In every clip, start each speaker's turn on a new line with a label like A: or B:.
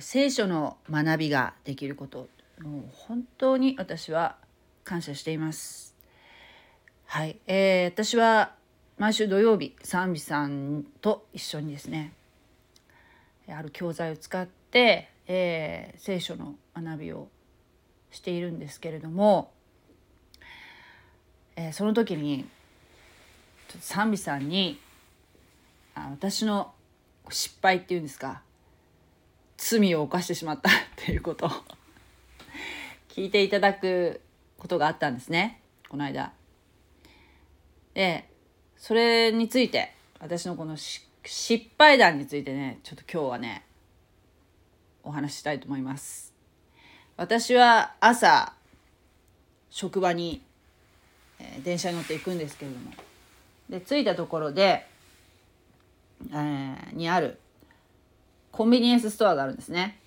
A: 聖書の学びができることもう本当に私は感謝しています。はい、えー私は毎週土曜日賛美さんと一緒にですねある教材を使って、えー聖書の学びをしているんですけれども、えーその時にちょっと賛美さんにあ私の失敗っていうんですか罪を犯してしまったっていうことを聞いていただくことがあったんですねこの間。でそれについて私のこの失敗談についてねちょっと今日はねお話ししたいと思います。私は朝職場に、えー電車に乗って行くんですけれどもで着いたところで、えーにあるコンビニエンスストアがあるんですね。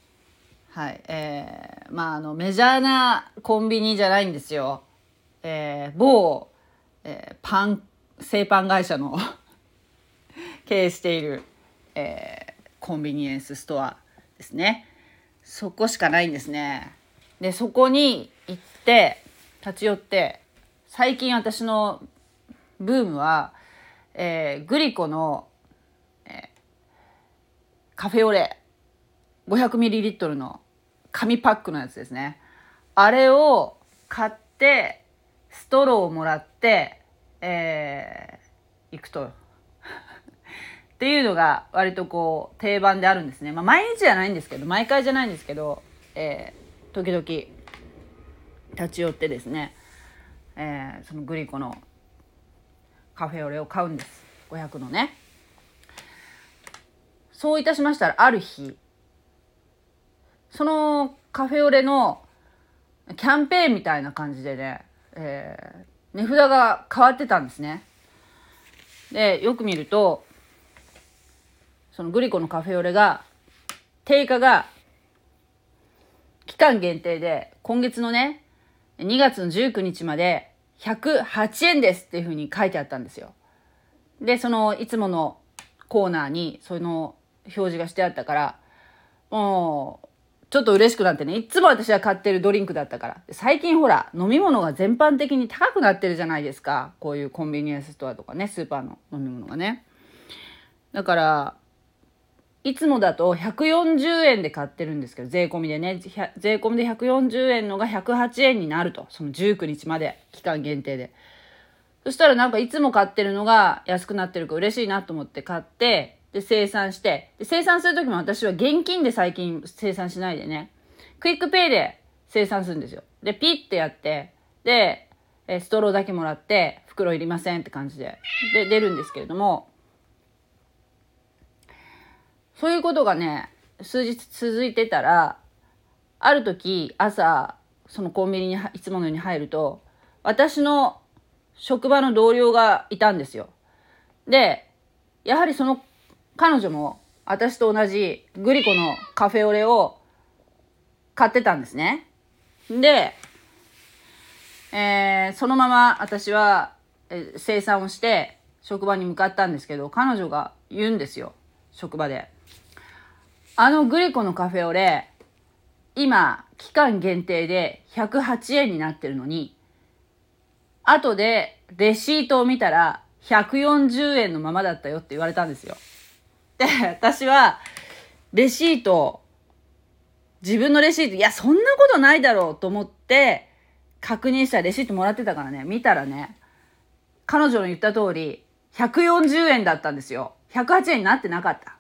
A: はい、えーまああのメジャーなコンビニじゃないんですよ。えー某、えーパン製パン会社の 経営している、えーコンビニエンスストアですね。そこしかないんですね。でそこに行って立ち寄って最近私のブームは、えーグリコの、カフェオレ。500ml の紙パックのやつですね。あれを買ってストローをもらってえー行くと。っていうのが割とこう定番であるんですね。まあ毎日じゃないんですけど毎回じゃないんですけど、えー時々立ち寄ってですね、えーそのグリコのカフェオレを買うんです。500のね。そういたしましたらある日そのカフェオレのキャンペーンみたいな感じでね、えー値札が変わってたんですねでよく見るとそのグリコのカフェオレが定価が期間限定で今月のね2月の19日まで108円ですっていうふうに書いてあったんですよ。でそのいつものコーナーにその表示がしてあったからもうちょっと嬉しくなってね。いつも私は買ってるドリンクだったから。最近ほら飲み物が全般的に高くなってるじゃないですか。こういうコンビニエンスストアとかねスーパーの飲み物がね。だからいつもだと140円で買ってるんですけど税込みでね。税込みで140円のが108円になると。その19日まで期間限定で。そしたらなんかいつも買ってるのが安くなってるから嬉しいなと思って買ってで精算して。で精算する時も私は現金で最近精算しないでね。 QUICPay で精算するんですよ。でピッてやって。でストローだけもらって袋いりませんって感じで。で出るんですけれども。そういうことがね数日続いてたらある時朝そのコンビニにいつものように入ると私の職場の同僚がいたんですよ。でやはりその彼女も私と同じグリコのカフェオレを買ってたんですね。で、えーそのまま私は、え生産をして職場に向かったんですけど彼女が言うんですよ職場で。あのグリコのカフェオレ今期間限定で108円になってるのに後でレシートを見たら140円のままだったよって言われたんですよ。で私はレシート自分のレシートいやそんなことないだろうと思って確認したらレシートもらってたからね見たらね彼女の言った通り140円だったんですよ。108円になってなかった。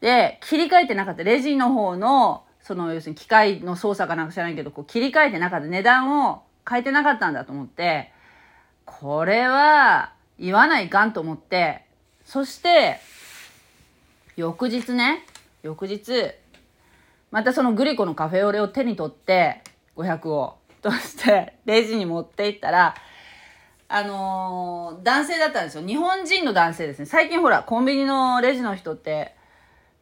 A: で切り替えてなかった。レジの方のその要するに機械の操作かなんか知らないけどこう切り替えてなかった。値段を変えてなかったんだと思ってこれは言わないかんと思ってそして翌日ね翌日またそのグリコのカフェオレを手に取って500をとしてレジに持って行ったらあのー男性だったんですよ。日本人の男性ですね。最近ほらコンビニのレジの人って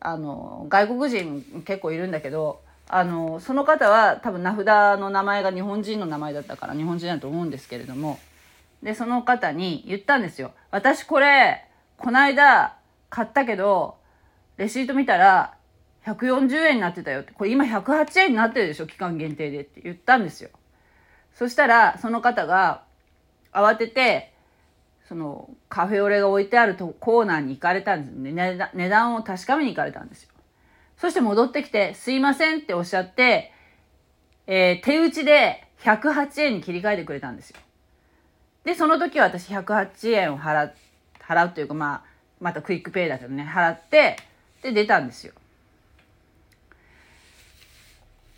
A: あの外国人結構いるんだけどあのその方は多分名札の名前が日本人の名前だったから日本人だと思うんですけれどもでその方に言ったんですよ「私これこないだ買ったけどレシート見たら140円になってたよって、これ今108円になってるでしょ期間限定でって言ったんですよ。そしたら、その方が慌てて、そのカフェオレが置いてあるとコーナーに行かれたんですね値。段を確かめに行かれたんですよ。そして戻ってきて、すいませんっておっしゃって、えー、手打ちで108円に切り替えてくれたんですよ。で、その時は私108円を払、払うというか、まあ、また QUICPay だけどね、払って、で、出たんですよ。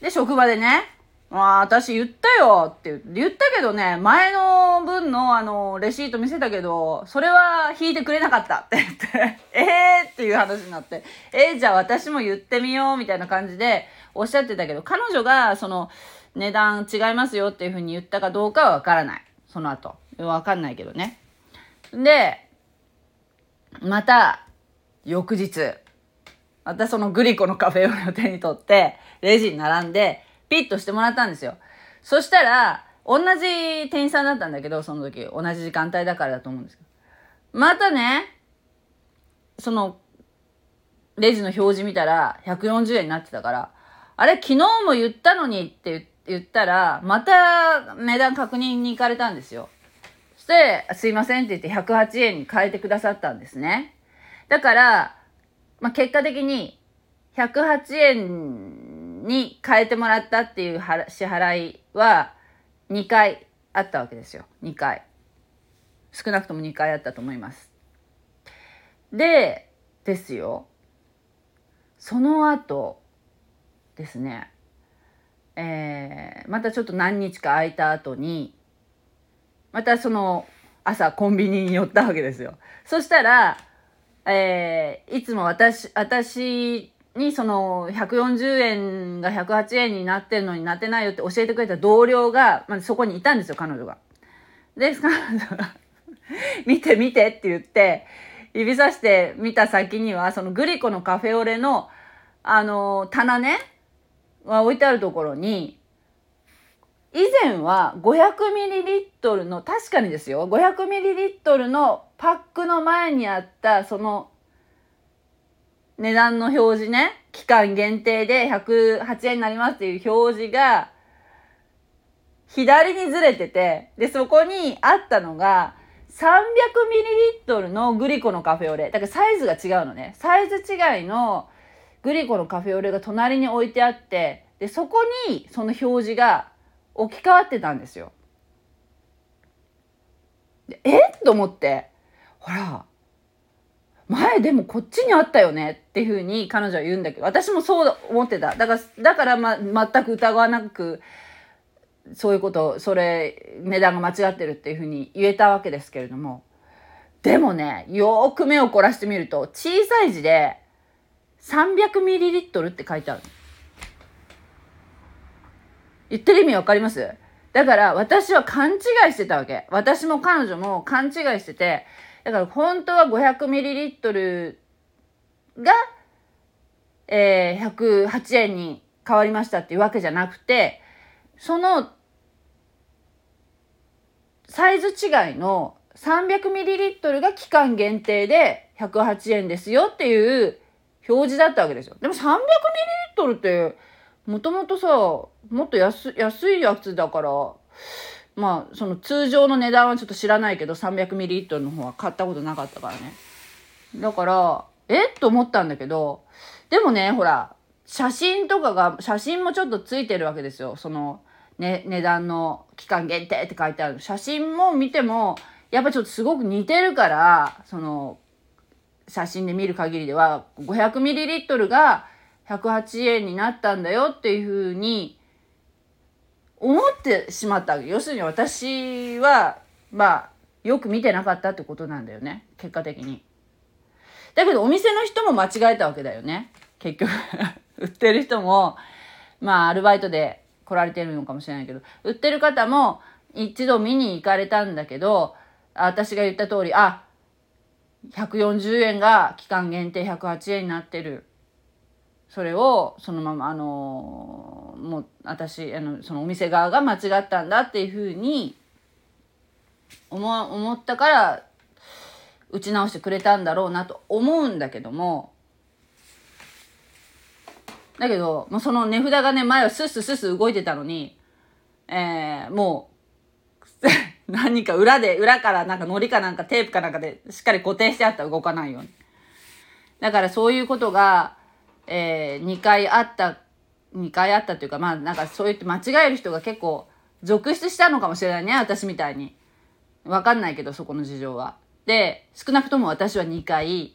A: で、職場でね、まあ、私言ったよって言ったけどね、前の分のあの、レシート見せたけど、それは引いてくれなかったって言って、ええっていう話になって、えー、じゃあ私も言ってみようみたいな感じでおっしゃってたけど、彼女がその値段違いますよっていうふうに言ったかどうかはわからない。その後。わかんないけどね。で、また、翌日、またそのグリコのカフェオレを手に取って、レジに並んで、ピッとしてもらったんですよ。そしたら、同じ店員さんだったんだけど、その時、同じ時間帯だからだと思うんですけど。またね、その、レジの表示見たら140円になってたから、あれ昨日も言ったのにって言ったら、また値段確認に行かれたんですよ。そして、すいませんって言って108円に変えてくださったんですね。だから、まあ、結果的に108円に変えてもらったっていう支払いは2回あったわけですよ。2回。少なくとも2回あったと思います。で、ですよ。その後ですね、えー、またちょっと何日か空いた後に、またその朝コンビニに寄ったわけですよ。そしたら、えー、いつも私、私にその140円が108円になってるのになってないよって教えてくれた同僚が、まあ、そこにいたんですよ、彼女が。で、彼女が 見て見てって言って、指さして見た先には、そのグリコのカフェオレの、あの、棚ね、は置いてあるところに、以前は 500ml の、確かにですよ、500ml のパックの前にあった、その値段の表示ね、期間限定で108円になりますっていう表示が、左にずれてて、で、そこにあったのが、300ml のグリコのカフェオレ。だからサイズが違うのね。サイズ違いのグリコのカフェオレが隣に置いてあって、で、そこにその表示が置き換わってたんですよ。え？と思って、ほら、前でもこっちにあったよね？っていうふうに彼女は言うんだけど、私もそう思ってた。だから、だからま、全く疑わなく、そういうこと、それ、値段が間違ってるっていうふうに言えたわけですけれども、でもね、よーく目を凝らしてみると、小さい字で、300ml って書いてある。言ってる意味わかります？だから私は勘違いしてたわけ。私も彼女も勘違いしてて、だから本当は 500ml が、えー、108円に変わりましたっていうわけじゃなくて、そのサイズ違いの 300ml が期間限定で108円ですよっていう表示だったわけですよ。でも 300ml ってもともとさ、もっと安安いやつだから、まあ、その通常の値段はちょっと知らないけど、300ml の方は買ったことなかったからね。だから、え？と思ったんだけど、でもね、ほら、写真とかが、写真もちょっとついてるわけですよ。その、ね、値段の期間限定って書いてある。写真も見ても、やっぱちょっとすごく似てるから、その、写真で見る限りでは、500ml が108円になったんだよっていうふうに思ってしまったわけ。要するに私はまあよく見てなかったってことなんだよね。結果的に。だけどお店の人も間違えたわけだよね。結局 売ってる人もまあアルバイトで来られてるのかもしれないけど売ってる方も一度見に行かれたんだけど私が言った通りあ140円が期間限定108円になってるそれをそのままあのもう私あのそのお店側が間違ったんだっていうふうに思思ったから打ち直してくれたんだろうなと思うんだけどもだけど、もうその値札がね、前はスッススッス動いてたのに、えー、もう、何か裏で、裏からなんか糊かなんかテープかなんかでしっかり固定してあったら動かないように。だからそういうことが、えー、2回あった、2回あったというか、まあなんかそう言って間違える人が結構続出したのかもしれないね、私みたいに。わかんないけど、そこの事情は。で、少なくとも私は2回、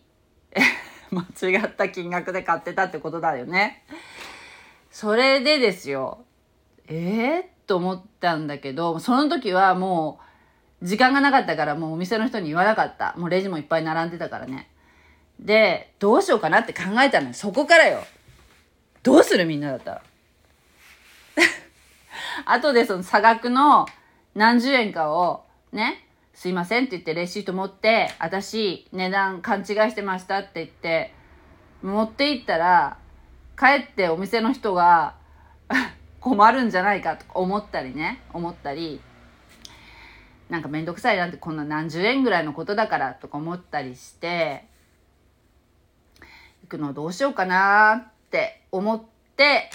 A: 間違った金額で買ってたってことだよね。それでですよ。えー、と思ったんだけど、その時はもう、時間がなかったからもうお店の人に言わなかった。もうレジもいっぱい並んでたからね。で、どうしようかなって考えたのよ。そこからよ。どうするみんなだったら。後でその差額の何十円かをね、すいませんって言ってレシート持って、私値段勘違いしてましたって言って、持って行ったら、帰ってお店の人が 困るんじゃないかと思ったりね、思ったり、なんかめんどくさいなんてこんな何十円ぐらいのことだからとか思ったりして、くのどうしようかなって思って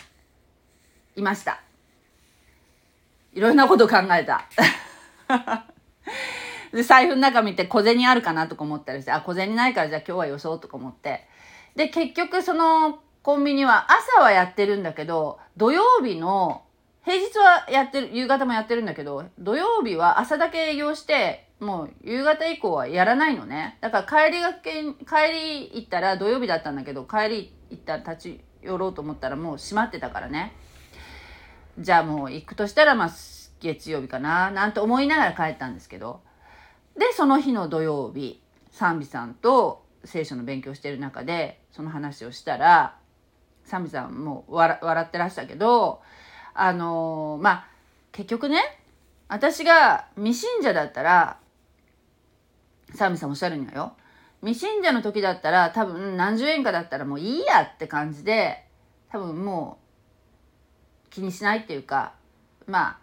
A: いました。いろんなこと考えた。で、財布の中見て小銭あるかなとか思ったりして、あ、小銭ないからじゃあ今日はよそうとか思って。で、結局そのコンビニは朝はやってるんだけど、土曜日の、平日はやってる、夕方もやってるんだけど、土曜日は朝だけ営業して、もう夕方以降はやらないのね。だから帰りがけ、帰り行ったら土曜日だったんだけど、帰り行ったら立ち寄ろうと思ったらもう閉まってたからね。じゃあもう行くとしたらまあ月曜日かな、なんて思いながら帰ったんですけど、で、その日の土曜日、賛美さんと聖書の勉強してる中で、その話をしたら、賛美さんも笑ってらしたけど、あのー、まあ、結局ね、私が未信者だったら、賛美さんおっしゃるにはよ、未信者の時だったら多分何十円かだったらもういいやって感じで、多分もう気にしないっていうか、ま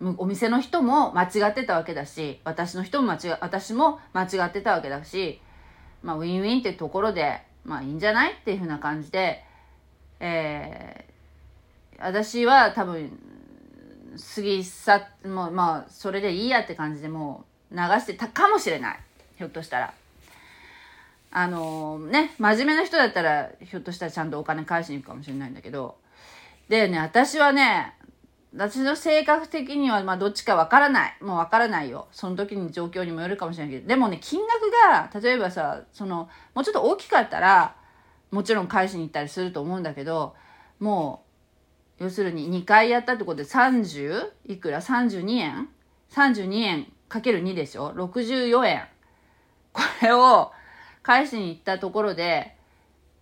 A: あ、お店の人も間違ってたわけだし私の人も間違私も間違ってたわけだし、まあ、ウィンウィンってところでまあいいんじゃないっていうふうな感じで、え、私は多分過ぎ去もうまあそれでいいやって感じでもう流してたかもしれないひょっとしたら。あのー、ね真面目な人だったらひょっとしたらちゃんとお金返しに行くかもしれないんだけどでね私はね私の性格的にはまあどっちかわからない。もうわからないよ。その時に状況にもよるかもしれないけど。でもね、金額が、例えばさ、その、もうちょっと大きかったら、もちろん返しに行ったりすると思うんだけど、もう、要するに2回やったってことで30いくら ?32 円 ?32 円かける2でしょ ?64 円。これを返しに行ったところで、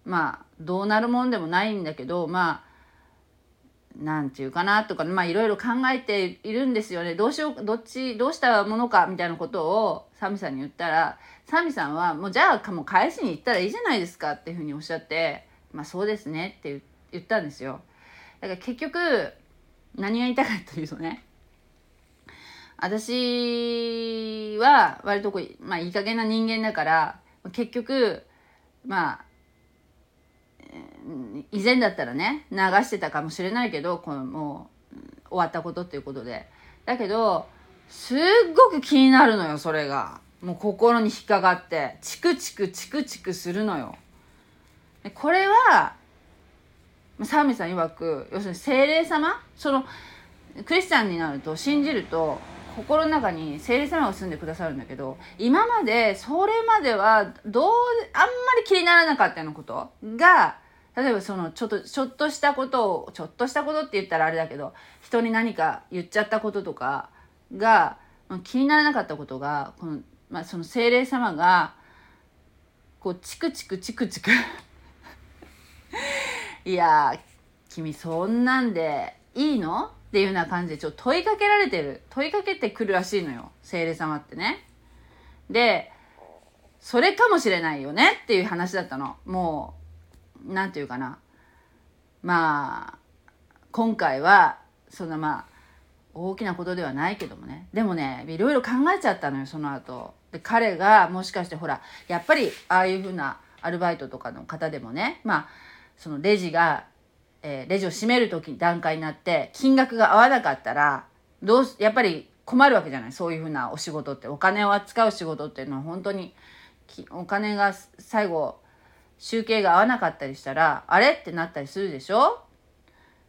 A: まあ、どうなるもんでもないんだけど、まあ、なんていうかなとか、まあいろいろ考えているんですよね。どうしよう、どっち、どうしたものかみたいなことをサミさんに言ったら、サミさんはもうじゃあもう返しに行ったらいいじゃないですかっていうふうにおっしゃって、まあそうですねって言ったんですよ。だから結局、何が言いたかというとね、私は割とこう、まあいい加減な人間だから、結局、まあ以前だったらね流してたかもしれないけどこのもう終わったことっていうことで。だけどすっごく気になるのよそれが。もう心に引っかかってチクチクチクチクするのよ。これはサーミさん曰く要するに精霊様？そのクリスチャンになると信じると心の中に精霊様が住んでくださるんだけど今までそれまではどうあんまり気にならなかったようなこと？が例えばそのちょっとちょっとしたことをちょっとしたことって言ったらあれだけど人に何か言っちゃったこととかが気にならなかったことがこの、まあ、その精霊様がこうチクチクチクチクいや君そんなんでいいの？っていうような感じでちょっと問いかけられてる。問いかけてくるらしいのよ。精霊様ってね。でそれかもしれないよねっていう話だったの。もう何て言うかな。まあ今回はそんなまあ大きなことではないけどもね。でもねいろいろ考えちゃったのよその後。で彼がもしかしてほらやっぱりああいうふうなアルバイトとかの方でもね。まあそのレジがえー、レジを閉める時段階になって金額が合わなかったらどうやっぱり困るわけじゃない？そういうふうなお仕事って。お金を扱う仕事っていうのは本当にお金が最後集計が合わなかったりしたらあれ？ってなったりするでしょ？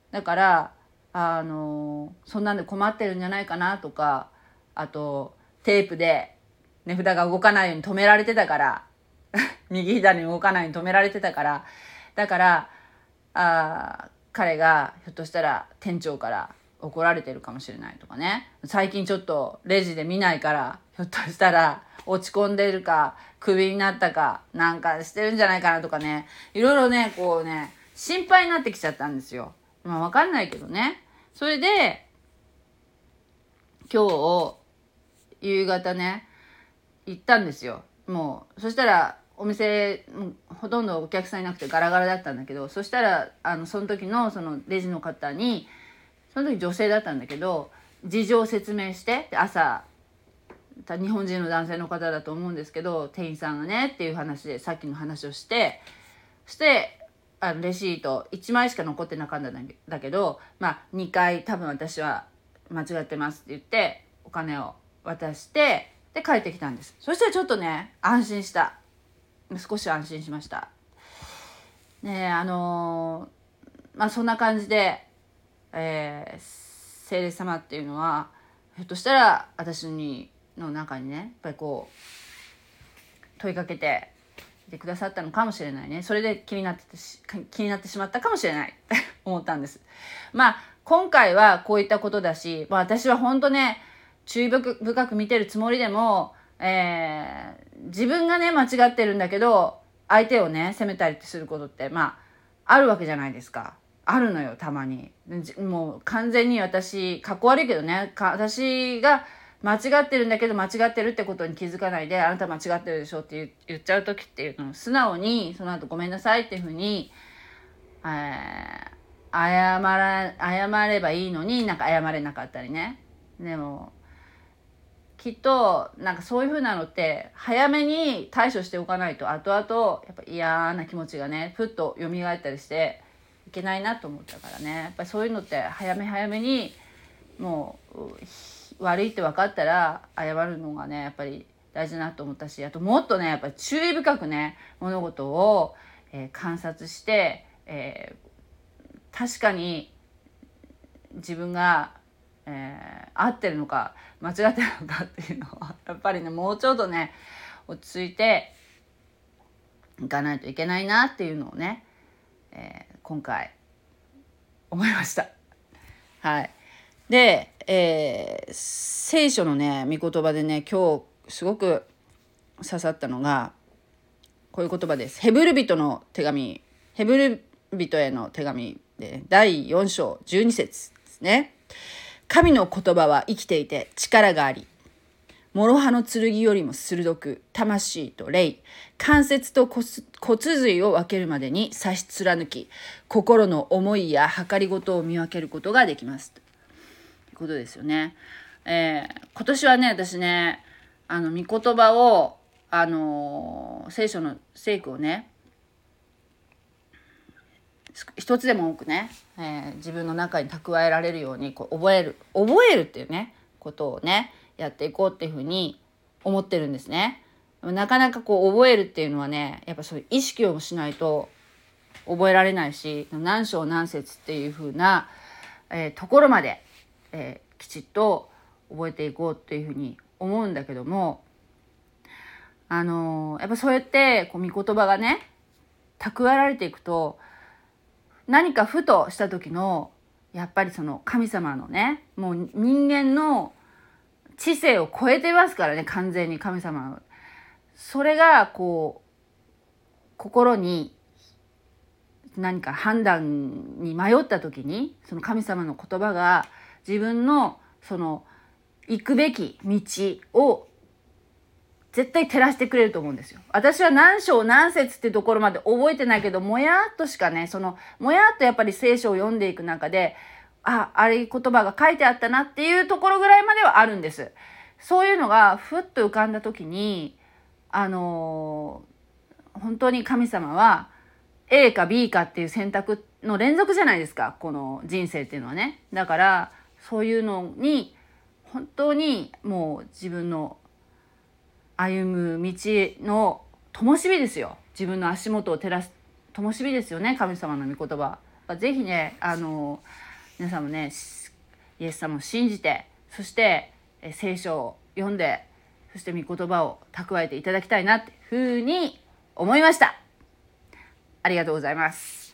A: だからあのそんなんで困ってるんじゃないかなとかあとテープで値札が動かないように止められてたから 右左に動かないように止められてたからだからあ彼がひょっとしたら店長から怒られてるかもしれないとかね最近ちょっとレジで見ないからひょっとしたら落ち込んでるかクビになったかなんかしてるんじゃないかなとかねいろいろねこうね心配になってきちゃったんですよ。まあわかんないけどね。それで今日夕方ね行ったんですよ。もうそしたらお店ほとんどお客さんいなくてガラガラだったんだけどそしたらあのその時のそのレジの方にその時女性だったんだけど事情を説明して朝日本人の男性の方だと思うんですけど店員さんがねっていう話でさっきの話をしてそしてあのレシート1枚しか残ってなかったんだけどまあ2回多分私は間違ってますって言ってお金を渡してで帰ってきたんです。そしたらちょっとね安心した。少し安心しました。ねあのー、まあそんな感じでえー、聖霊様っていうのはひょっとしたら私にの中にねやっぱりこう問いかけていてくださったのかもしれないね。それで気になってて気になってしまったかもしれない。思ったんです。まあ今回はこういったことだし、まあ、私は本当ね注意深く見てるつもりでも、えー、自分がね間違ってるんだけど相手をね責めたりすることってまああるわけじゃないですか。あるのよたまに。もう完全に私かっこ悪いけどね。私が間違ってるんだけど間違ってるってことに気づかないであなた間違ってるでしょって言っちゃう時っていうの。を素直にその後ごめんなさいっていうふうに、えー、謝ら謝ればいいのになんか謝れなかったりね。でもきっとなんかそういうふうなのって早めに対処しておかないと後々やっぱ嫌な気持ちがねふっと蘇ったりしていけないなと思ったからね。やっぱりそういうのって早め早めにもう悪いって分かったら謝るのがねやっぱり大事だなと思ったしあともっとねやっぱり注意深くね物事を、えー、観察して、えー、確かに自分が、えー、合ってるのか間違ってるのかっていうのはやっぱりねもうちょっとね落ち着いていかないといけないなっていうのをね、えー、今回思いました。はい。で、えー、聖書のね御言葉でね今日すごく刺さったのがこういう言葉です。ヘブル人の手紙ヘブル人への手紙で第4章12節ですね。神の言葉は生きていて力があり諸刃の剣よりも鋭く魂と霊関節と骨髄を分けるまでに差し貫き心の思いや計りごとを見分けることができますということですよね。えー、今年はね私ねあの御言葉をあのー、聖書の聖句をね一つでも多くね、えー、自分の中に蓄えられるようにこう覚える覚えるっていうねことをねやっていこうっていうふうに思ってるんですね。なかなかこう覚えるっていうのはねやっぱそういう意識をしないと覚えられないし何章何節っていうふうな、えー、ところまで、えー、きちっと覚えていこうっていうふうに思うんだけどもあのー、やっぱそうやってこう御言葉がね蓄えられていくと何かふとした時のやっぱりその神様のねもう人間の知性を超えてますからね完全に神様の。それがこう心に何か判断に迷った時にその神様の言葉が自分のその行くべき道を絶対照らしてくれると思うんですよ。私は何章何節ってところまで覚えてないけどもやっとしかねそのもやっとやっぱり聖書を読んでいく中であ、あれ言葉が書いてあったなっていうところぐらいまではあるんです。そういうのがふっと浮かんだ時に、あのー、本当に神様は A か B かっていう選択の連続じゃないですかこの人生っていうのはねだからそういうのに本当にもう自分の歩む道の灯火ですよ。自分の足元を照らす灯火ですよね。神様の御言葉。是非ねあの皆さんもねイエス様を信じてそして聖書を読んでそして御言葉を蓄えていただきたいなっていうふうに思いました。ありがとうございます。